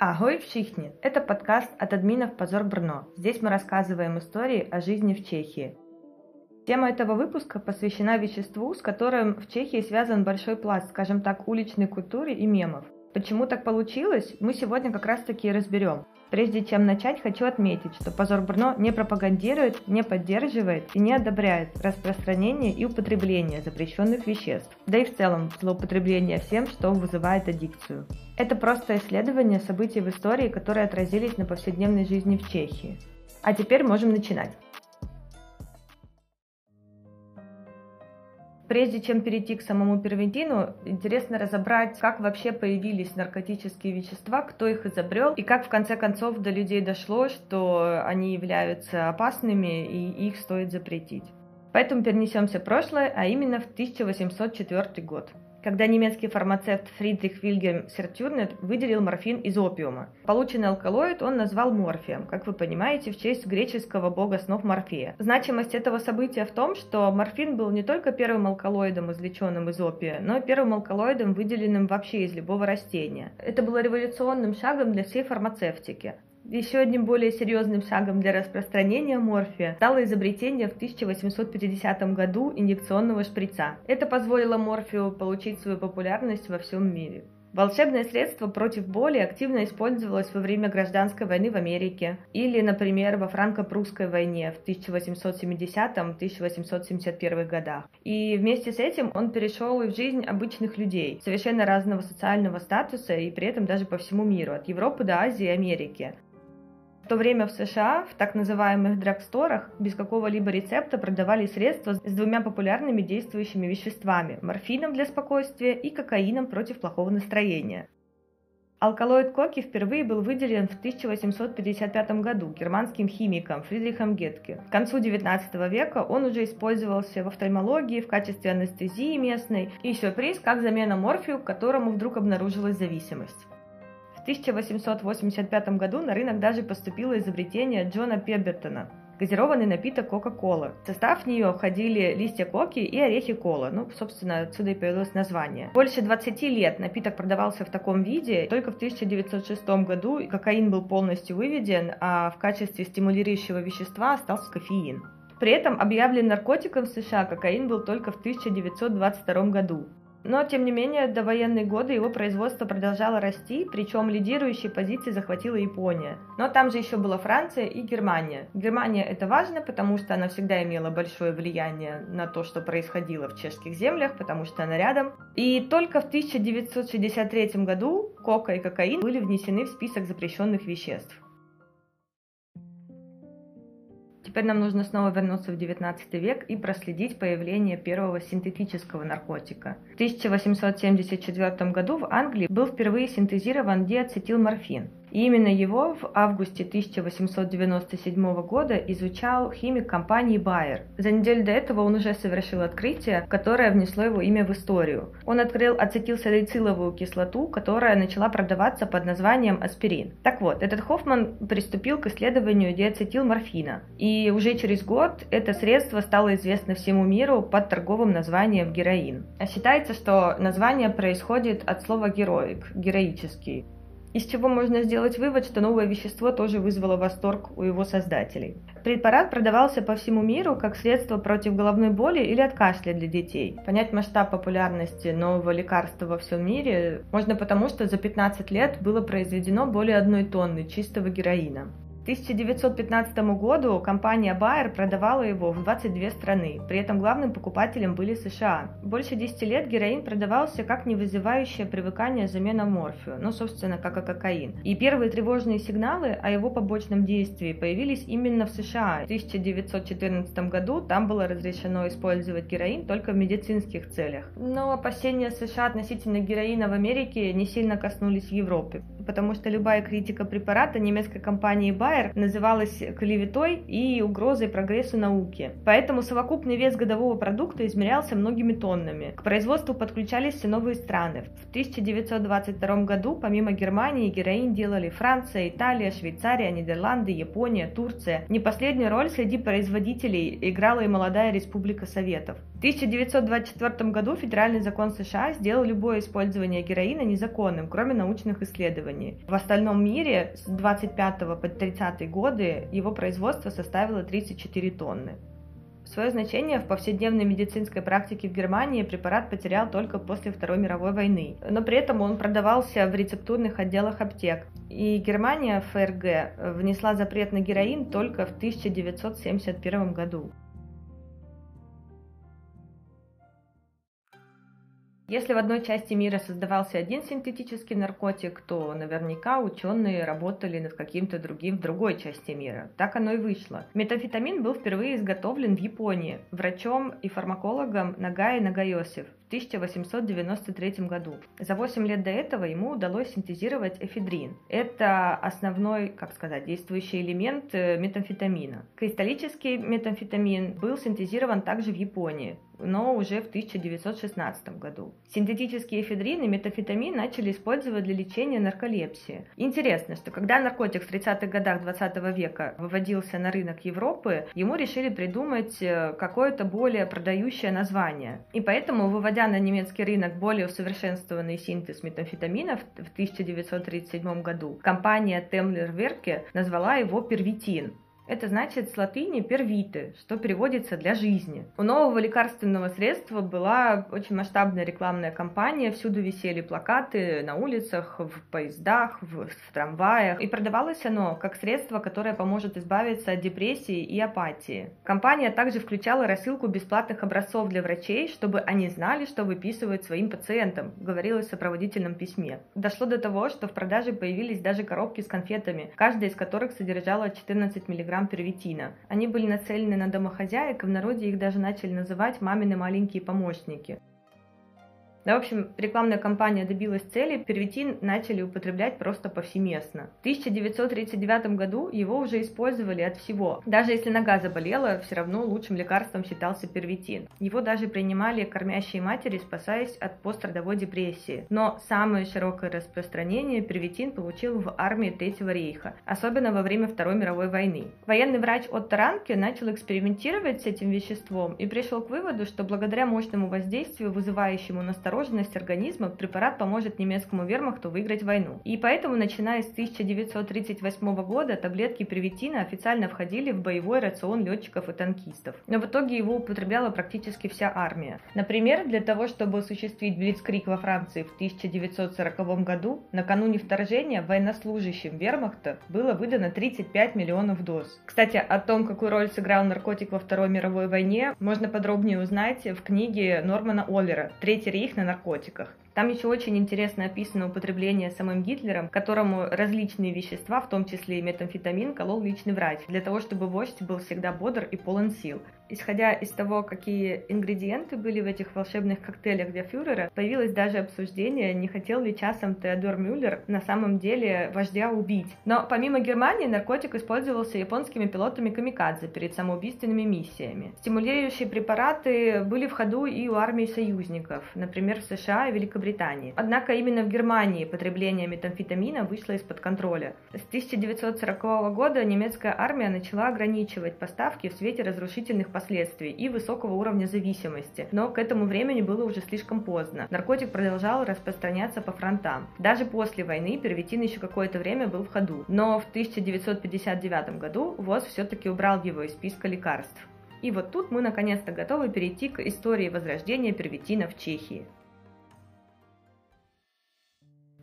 В Чихне – это подкаст от админов «Позор Брно». Здесь мы рассказываем истории о жизни в Чехии. Тема этого выпуска посвящена веществу, с которым в Чехии связан большой пласт, скажем так, уличной культуры и мемов. Почему так получилось, мы сегодня как раз таки разберем. Прежде чем начать, хочу отметить, что Позор Брно не пропагандирует, не поддерживает и не одобряет распространение и употребление запрещенных веществ, да и в целом злоупотребление всем, что вызывает аддикцию. Это просто исследование событий в истории, которые отразились на повседневной жизни в Чехии. А теперь можем начинать. Прежде чем перейти к самому первентину, интересно разобрать, как вообще появились наркотические вещества, кто их изобрел, и как в конце концов до людей дошло, что они являются опасными и их стоит запретить. Поэтому перенесемся в прошлое, а именно в 1804 год когда немецкий фармацевт Фридрих Вильгельм Сертюрнет выделил морфин из опиума. Полученный алкалоид он назвал морфием, как вы понимаете, в честь греческого бога снов Морфея. Значимость этого события в том, что морфин был не только первым алкалоидом, извлеченным из опия, но и первым алкалоидом, выделенным вообще из любого растения. Это было революционным шагом для всей фармацевтики. Еще одним более серьезным шагом для распространения морфия стало изобретение в 1850 году инъекционного шприца. Это позволило морфию получить свою популярность во всем мире. Волшебное средство против боли активно использовалось во время гражданской войны в Америке или, например, во франко-прусской войне в 1870-1871 годах. И вместе с этим он перешел и в жизнь обычных людей, совершенно разного социального статуса и при этом даже по всему миру, от Европы до Азии и Америки. В то время в США в так называемых драгсторах без какого-либо рецепта продавали средства с двумя популярными действующими веществами – морфином для спокойствия и кокаином против плохого настроения. Алкалоид коки впервые был выделен в 1855 году германским химиком Фридрихом Гетке. К концу XIX века он уже использовался в офтальмологии в качестве анестезии местной и сюрприз как замена морфию, к которому вдруг обнаружилась зависимость. 1885 году на рынок даже поступило изобретение Джона Пебертона – газированный напиток Кока-Кола. В состав нее входили листья коки и орехи кола. Ну, собственно, отсюда и появилось название. Больше 20 лет напиток продавался в таком виде. Только в 1906 году кокаин был полностью выведен, а в качестве стимулирующего вещества остался кофеин. При этом объявлен наркотиком в США кокаин был только в 1922 году. Но, тем не менее, до военные годы его производство продолжало расти, причем лидирующие позиции захватила Япония. Но там же еще была Франция и Германия. Германия это важно, потому что она всегда имела большое влияние на то, что происходило в чешских землях, потому что она рядом. И только в 1963 году кока и кокаин были внесены в список запрещенных веществ. Теперь нам нужно снова вернуться в 19 век и проследить появление первого синтетического наркотика. В 1874 году в Англии был впервые синтезирован диацетилморфин. И именно его в августе 1897 года изучал химик компании Bayer. За неделю до этого он уже совершил открытие, которое внесло его имя в историю. Он открыл ацетилсалициловую кислоту, которая начала продаваться под названием аспирин. Так вот, этот Хоффман приступил к исследованию диацетилморфина. И уже через год это средство стало известно всему миру под торговым названием героин. Считается, что название происходит от слова героик, героический. Из чего можно сделать вывод, что новое вещество тоже вызвало восторг у его создателей. Препарат продавался по всему миру как средство против головной боли или от кашля для детей. Понять масштаб популярности нового лекарства во всем мире можно потому, что за 15 лет было произведено более одной тонны чистого героина. 1915 году компания Bayer продавала его в 22 страны, при этом главным покупателем были США. Больше 10 лет героин продавался как не вызывающее привыкание замена морфию, ну, собственно, как и кокаин. И первые тревожные сигналы о его побочном действии появились именно в США. В 1914 году там было разрешено использовать героин только в медицинских целях. Но опасения США относительно героина в Америке не сильно коснулись Европы, потому что любая критика препарата немецкой компании Bayer Байер называлась клеветой и угрозой прогрессу науки. Поэтому совокупный вес годового продукта измерялся многими тоннами. К производству подключались все новые страны. В 1922 году помимо Германии героин делали Франция, Италия, Швейцария, Нидерланды, Япония, Турция. Не последнюю роль среди производителей играла и молодая Республика Советов. В 1924 году федеральный закон США сделал любое использование героина незаконным, кроме научных исследований. В остальном мире с 25 по 30 годы его производство составило 34 тонны. Свое значение в повседневной медицинской практике в Германии препарат потерял только после Второй мировой войны, но при этом он продавался в рецептурных отделах аптек. И Германия, ФРГ, внесла запрет на героин только в 1971 году. Если в одной части мира создавался один синтетический наркотик, то наверняка ученые работали над каким-то другим в другой части мира. Так оно и вышло. Метамфетамин был впервые изготовлен в Японии врачом и фармакологом Нагаи Нагайосев 1893 году. За 8 лет до этого ему удалось синтезировать эфедрин. Это основной, как сказать, действующий элемент э, метамфетамина. Кристаллический метамфетамин был синтезирован также в Японии но уже в 1916 году. Синтетические эфедрин и метафетамин начали использовать для лечения нарколепсии. Интересно, что когда наркотик в 30-х годах 20 века выводился на рынок Европы, ему решили придумать э, какое-то более продающее название. И поэтому, выводя на немецкий рынок более усовершенствованный синтез метамфетаминов в 1937 году, компания Темлер Верке назвала его первитин. Это значит с латыни «первиты», что переводится «для жизни». У нового лекарственного средства была очень масштабная рекламная кампания, всюду висели плакаты на улицах, в поездах, в, в трамваях, и продавалось оно как средство, которое поможет избавиться от депрессии и апатии. Компания также включала рассылку бесплатных образцов для врачей, чтобы они знали, что выписывают своим пациентам, говорилось в сопроводительном письме. Дошло до того, что в продаже появились даже коробки с конфетами, каждая из которых содержала 14 мг грамм первитина. Они были нацелены на домохозяек, и в народе их даже начали называть «мамины маленькие помощники». Да, в общем, рекламная кампания добилась цели, первитин начали употреблять просто повсеместно. В 1939 году его уже использовали от всего. Даже если нога заболела, все равно лучшим лекарством считался первитин. Его даже принимали кормящие матери, спасаясь от пострадовой депрессии. Но самое широкое распространение первитин получил в армии Третьего рейха, особенно во время Второй мировой войны. Военный врач Отто Ранке начал экспериментировать с этим веществом и пришел к выводу, что благодаря мощному воздействию, вызывающему настороженность, отмороженность организма препарат поможет немецкому вермахту выиграть войну. И поэтому, начиная с 1938 года, таблетки привитина официально входили в боевой рацион летчиков и танкистов. Но в итоге его употребляла практически вся армия. Например, для того, чтобы осуществить Блицкрик во Франции в 1940 году, накануне вторжения военнослужащим вермахта было выдано 35 миллионов доз. Кстати, о том, какую роль сыграл наркотик во Второй мировой войне, можно подробнее узнать в книге Нормана Оллера «Третий рейх на наркотиках. Там еще очень интересно описано употребление самым Гитлером, которому различные вещества, в том числе и метамфетамин, колол личный врач, для того, чтобы вождь был всегда бодр и полон сил. Исходя из того, какие ингредиенты были в этих волшебных коктейлях для фюрера, появилось даже обсуждение, не хотел ли часом Теодор Мюллер на самом деле вождя убить. Но помимо Германии, наркотик использовался японскими пилотами камикадзе перед самоубийственными миссиями. Стимулирующие препараты были в ходу и у армии союзников, например, в США и Великобритании. Однако именно в Германии потребление метамфетамина вышло из-под контроля. С 1940 года немецкая армия начала ограничивать поставки в свете разрушительных последствий и высокого уровня зависимости, но к этому времени было уже слишком поздно. Наркотик продолжал распространяться по фронтам. Даже после войны первитин еще какое-то время был в ходу, но в 1959 году ВОЗ все-таки убрал его из списка лекарств. И вот тут мы наконец-то готовы перейти к истории возрождения первитина в Чехии.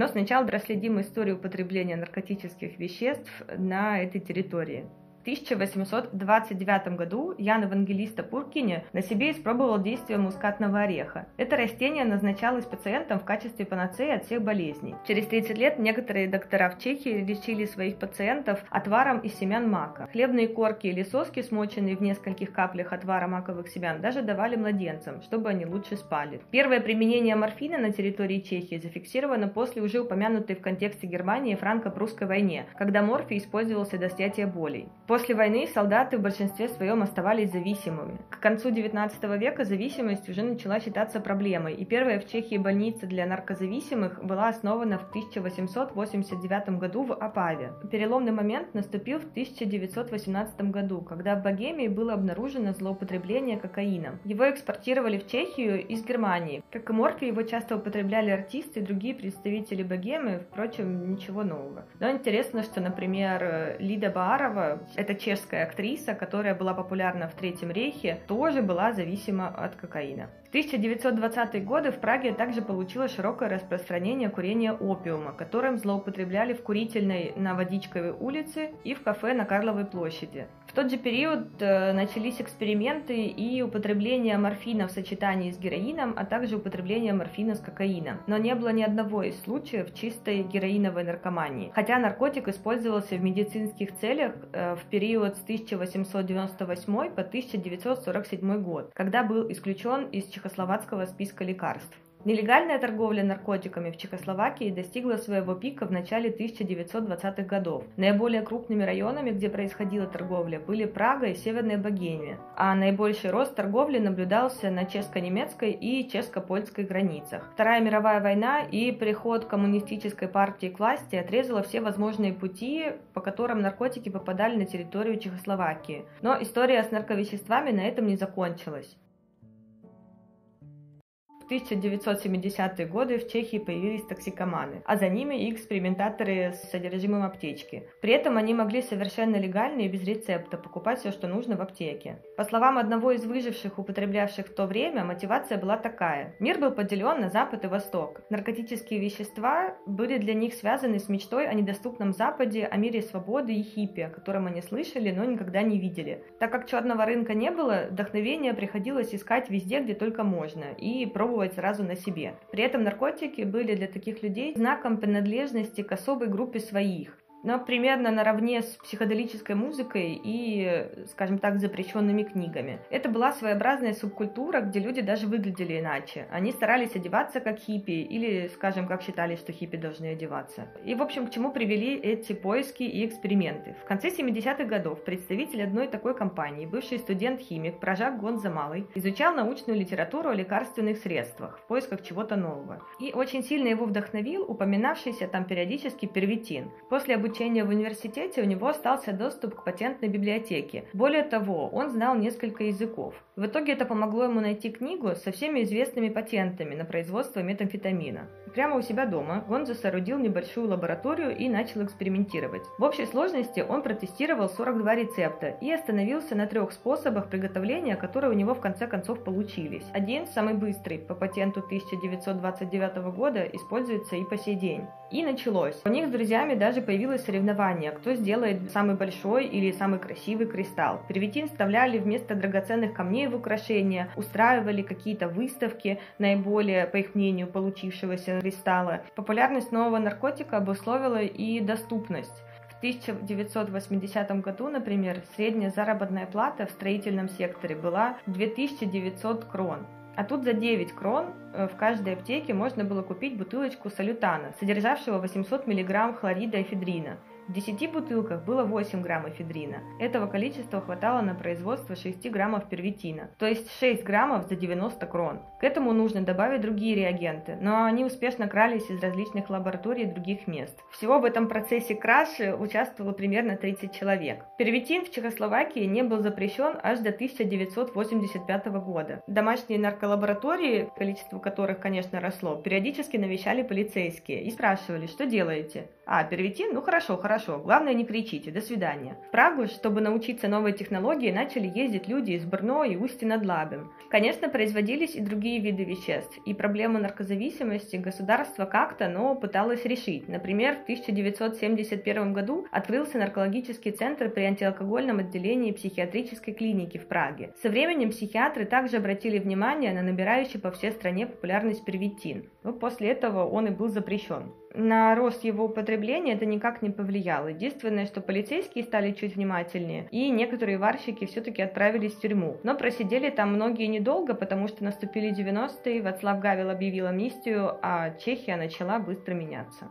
Но сначала проследим историю употребления наркотических веществ на этой территории. 1829 году Ян Евангелиста Пуркине на себе испробовал действие мускатного ореха. Это растение назначалось пациентам в качестве панацеи от всех болезней. Через 30 лет некоторые доктора в Чехии лечили своих пациентов отваром из семян мака. Хлебные корки или соски, смоченные в нескольких каплях отвара маковых семян, даже давали младенцам, чтобы они лучше спали. Первое применение морфина на территории Чехии зафиксировано после уже упомянутой в контексте Германии франко-прусской войне, когда морфий использовался до снятия болей. После войны солдаты в большинстве своем оставались зависимыми. К концу XIX века зависимость уже начала считаться проблемой, и первая в Чехии больница для наркозависимых была основана в 1889 году в Апаве. Переломный момент наступил в 1918 году, когда в Богемии было обнаружено злоупотребление кокаином. Его экспортировали в Чехию из Германии. Как и морфий, его часто употребляли артисты и другие представители богемы, впрочем, ничего нового. Но интересно, что, например, Лида Баарова, эта чешская актриса, которая была популярна в Третьем рейхе, тоже была зависима от кокаина. В 1920-е годы в Праге также получило широкое распространение курения опиума, которым злоупотребляли в курительной на Водичковой улице и в кафе на Карловой площади. В тот же период э, начались эксперименты и употребление морфина в сочетании с героином, а также употребление морфина с кокаином. Но не было ни одного из случаев чистой героиновой наркомании. Хотя наркотик использовался в медицинских целях э, в период с 1898 по 1947 год, когда был исключен из чехословацкого списка лекарств. Нелегальная торговля наркотиками в Чехословакии достигла своего пика в начале 1920-х годов. Наиболее крупными районами, где происходила торговля, были Прага и Северная Богемия, а наибольший рост торговли наблюдался на чешско-немецкой и чешско-польской границах. Вторая мировая война и приход коммунистической партии к власти отрезала все возможные пути, по которым наркотики попадали на территорию Чехословакии. Но история с нарковеществами на этом не закончилась. 1970-е годы в Чехии появились токсикоманы, а за ними и экспериментаторы с содержимым аптечки. При этом они могли совершенно легально и без рецепта покупать все, что нужно в аптеке. По словам одного из выживших, употреблявших в то время, мотивация была такая. Мир был поделен на Запад и Восток. Наркотические вещества были для них связаны с мечтой о недоступном Западе, о мире свободы и хиппи, о котором они слышали, но никогда не видели. Так как черного рынка не было, вдохновение приходилось искать везде, где только можно, и пробовать пробовать сразу на себе. При этом наркотики были для таких людей знаком принадлежности к особой группе своих но примерно наравне с психоделической музыкой и, скажем так, запрещенными книгами. Это была своеобразная субкультура, где люди даже выглядели иначе. Они старались одеваться как хиппи или, скажем, как считали, что хиппи должны одеваться. И, в общем, к чему привели эти поиски и эксперименты? В конце 70-х годов представитель одной такой компании, бывший студент-химик Прожак Гонзамалый, изучал научную литературу о лекарственных средствах в поисках чего-то нового. И очень сильно его вдохновил упоминавшийся там периодически первитин. После обучения обучения в университете у него остался доступ к патентной библиотеке. Более того, он знал несколько языков. В итоге это помогло ему найти книгу со всеми известными патентами на производство метамфетамина. Прямо у себя дома Гонзо соорудил небольшую лабораторию и начал экспериментировать. В общей сложности он протестировал 42 рецепта и остановился на трех способах приготовления, которые у него в конце концов получились. Один, самый быстрый, по патенту 1929 года, используется и по сей день. И началось. У них с друзьями даже появилось соревнование, кто сделает самый большой или самый красивый кристалл. Первитин вставляли вместо драгоценных камней в украшения, устраивали какие-то выставки наиболее, по их мнению, получившегося кристалла. Популярность нового наркотика обусловила и доступность. В 1980 году, например, средняя заработная плата в строительном секторе была 2900 крон. А тут за 9 крон э, в каждой аптеке можно было купить бутылочку салютана, содержавшего 800 мг хлорида эфедрина. В 10 бутылках было 8 грамм эфедрина. Этого количества хватало на производство 6 граммов первитина, то есть 6 граммов за 90 крон. К этому нужно добавить другие реагенты, но они успешно крались из различных лабораторий других мест. Всего в этом процессе краши участвовало примерно 30 человек. Первитин в Чехословакии не был запрещен аж до 1985 года. Домашние нарколаборатории, количество которых, конечно, росло, периодически навещали полицейские и спрашивали, что делаете. А, первитин? Ну хорошо, хорошо. Главное, не кричите. До свидания. В Прагу, чтобы научиться новой технологии, начали ездить люди из Брно и Устья над Лабем. Конечно, производились и другие виды веществ, и проблему наркозависимости государство как-то, но пыталось решить. Например, в 1971 году открылся наркологический центр при антиалкогольном отделении психиатрической клиники в Праге. Со временем психиатры также обратили внимание на набирающий по всей стране популярность первитин. Но после этого он и был запрещен на рост его употребления это никак не повлияло. Единственное, что полицейские стали чуть внимательнее, и некоторые варщики все-таки отправились в тюрьму. Но просидели там многие недолго, потому что наступили 90-е, Вацлав Гавел объявил амнистию, а Чехия начала быстро меняться.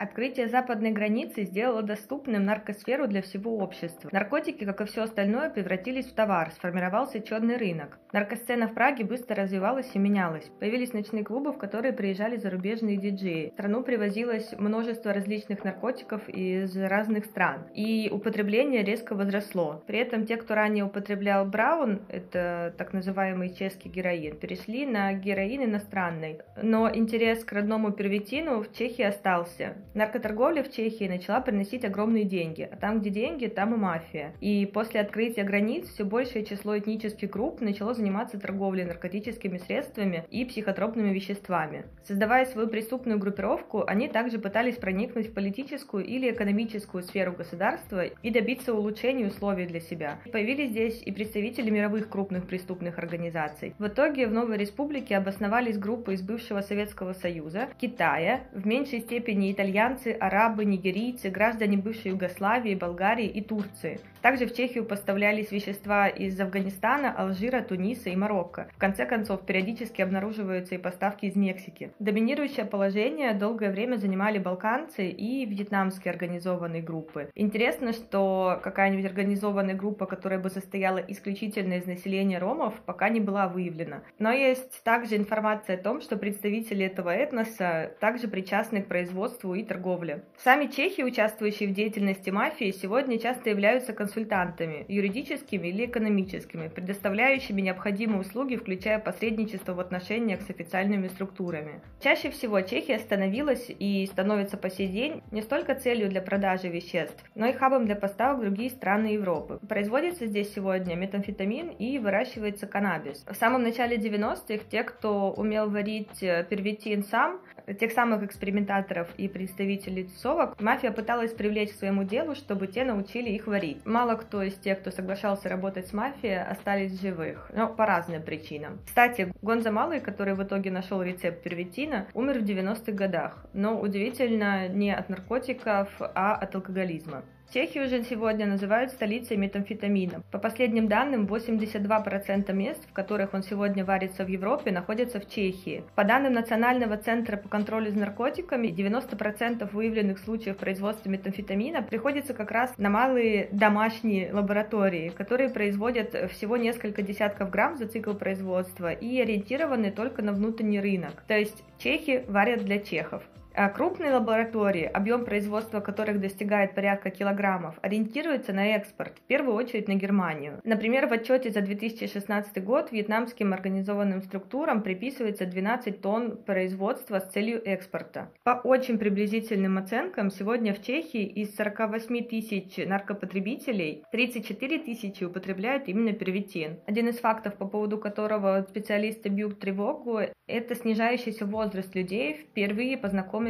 Открытие западной границы сделало доступным наркосферу для всего общества. Наркотики, как и все остальное, превратились в товар, сформировался черный рынок. Наркосцена в Праге быстро развивалась и менялась. Появились ночные клубы, в которые приезжали зарубежные диджеи. В страну привозилось множество различных наркотиков из разных стран. И употребление резко возросло. При этом те, кто ранее употреблял браун, это так называемый чешский героин, перешли на героин иностранный. Но интерес к родному первитину в Чехии остался. Наркоторговля в Чехии начала приносить огромные деньги, а там, где деньги, там и мафия. И после открытия границ все большее число этнических групп начало заниматься торговлей наркотическими средствами и психотропными веществами. Создавая свою преступную группировку, они также пытались проникнуть в политическую или экономическую сферу государства и добиться улучшения условий для себя. Появились здесь и представители мировых крупных преступных организаций. В итоге в новой республике обосновались группы из бывшего Советского Союза, Китая, в меньшей степени итальянцы, арабы, нигерийцы, граждане бывшей Югославии, Болгарии и Турции. Также в Чехию поставлялись вещества из Афганистана, Алжира, Туниса и Марокко. В конце концов, периодически обнаруживаются и поставки из Мексики. Доминирующее положение долгое время занимали балканцы и вьетнамские организованные группы. Интересно, что какая-нибудь организованная группа, которая бы состояла исключительно из населения ромов, пока не была выявлена. Но есть также информация о том, что представители этого этноса также причастны к производству и торговле. Сами чехи, участвующие в деятельности мафии, сегодня часто являются консультантами, юридическими или экономическими, предоставляющими необходимые услуги, включая посредничество в отношениях с официальными структурами. Чаще всего Чехия становилась и становится по сей день не столько целью для продажи веществ, но и хабом для поставок в другие страны Европы. Производится здесь сегодня метамфетамин и выращивается каннабис. В самом начале 90-х те, кто умел варить э, первитин сам, тех самых экспериментаторов и представителей тусовок, мафия пыталась привлечь к своему делу, чтобы те научили их варить. Мало кто из тех, кто соглашался работать с мафией, остались живых, но по разным причинам. Кстати, Гонза Малый, который в итоге нашел рецепт первитина, умер в 90-х годах, но удивительно не от наркотиков, а от алкоголизма. Чехию уже сегодня называют столицей метамфетамина. По последним данным, 82% мест, в которых он сегодня варится в Европе, находятся в Чехии. По данным Национального центра по контролю за наркотиками, 90% выявленных случаев производства метамфетамина приходится как раз на малые домашние лаборатории, которые производят всего несколько десятков грамм за цикл производства и ориентированы только на внутренний рынок. То есть чехи варят для чехов. А крупные лаборатории, объем производства которых достигает порядка килограммов, ориентируются на экспорт, в первую очередь на Германию. Например, в отчете за 2016 год вьетнамским организованным структурам приписывается 12 тонн производства с целью экспорта. По очень приблизительным оценкам, сегодня в Чехии из 48 тысяч наркопотребителей 34 тысячи употребляют именно первитин. Один из фактов, по поводу которого специалисты бьют тревогу, это снижающийся возраст людей, впервые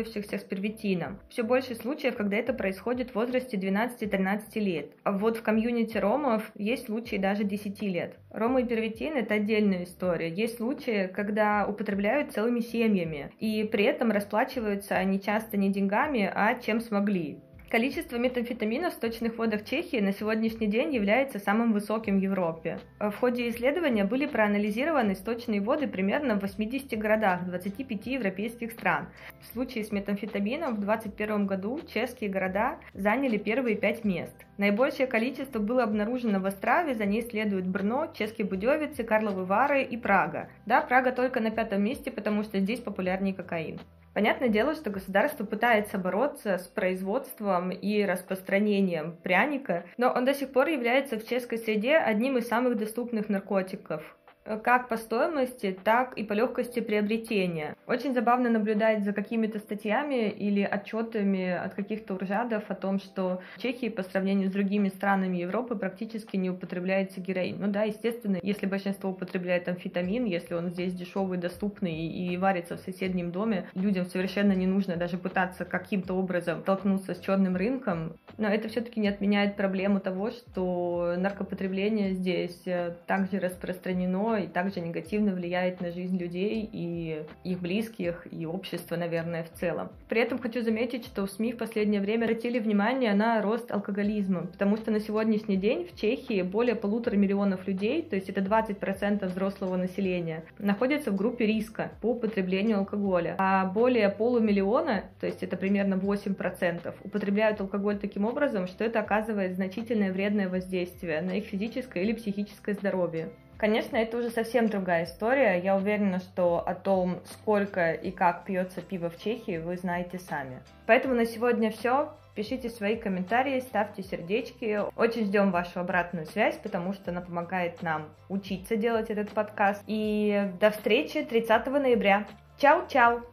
познакомившихся с первитином. Все больше случаев, когда это происходит в возрасте 12-13 лет. А вот в комьюнити ромов есть случаи даже 10 лет. Ромы и первитин – это отдельная история. Есть случаи, когда употребляют целыми семьями, и при этом расплачиваются они часто не деньгами, а чем смогли. Количество метамфетамина в сточных водах Чехии на сегодняшний день является самым высоким в Европе. В ходе исследования были проанализированы сточные воды примерно в 80 городах 25 европейских стран. В случае с метамфетамином в 2021 году чешские города заняли первые пять мест. Наибольшее количество было обнаружено в Острове, за ней следуют Брно, Чешские Будевицы, Карловы Вары и Прага. Да, Прага только на пятом месте, потому что здесь популярнее кокаин. Понятное дело, что государство пытается бороться с производством и распространением пряника, но он до сих пор является в чешской среде одним из самых доступных наркотиков. Э, как по стоимости, так и по легкости приобретения. Очень забавно наблюдать за какими-то статьями или отчетами от каких-то уржадов о том, что в Чехии по сравнению с другими странами Европы практически не употребляется героин. Ну да, естественно, если большинство употребляет амфетамин, если он здесь дешевый, доступный и варится в соседнем доме, людям совершенно не нужно даже пытаться каким-то образом столкнуться с черным рынком. Но это все-таки не отменяет проблему того, что наркопотребление здесь э, также распространено и также негативно влияет на жизнь людей и их близких, и общество, наверное, в целом. При этом хочу заметить, что в СМИ в последнее время обратили внимание на рост алкоголизма, потому что на сегодняшний день в Чехии более полутора миллионов людей, то есть это 20% взрослого населения, находятся в группе риска по употреблению алкоголя, а более полумиллиона, то есть это примерно 8%, употребляют алкоголь таким образом, что это оказывает значительное вредное воздействие на их физическое или психическое здоровье. Конечно, это уже совсем другая история. Я уверена, что о том, сколько и как пьется пиво в Чехии, вы знаете сами. Поэтому на сегодня все. Пишите свои комментарии, ставьте сердечки. Очень ждем вашу обратную связь, потому что она помогает нам учиться делать этот подкаст. И до встречи 30 ноября. Чао-чао!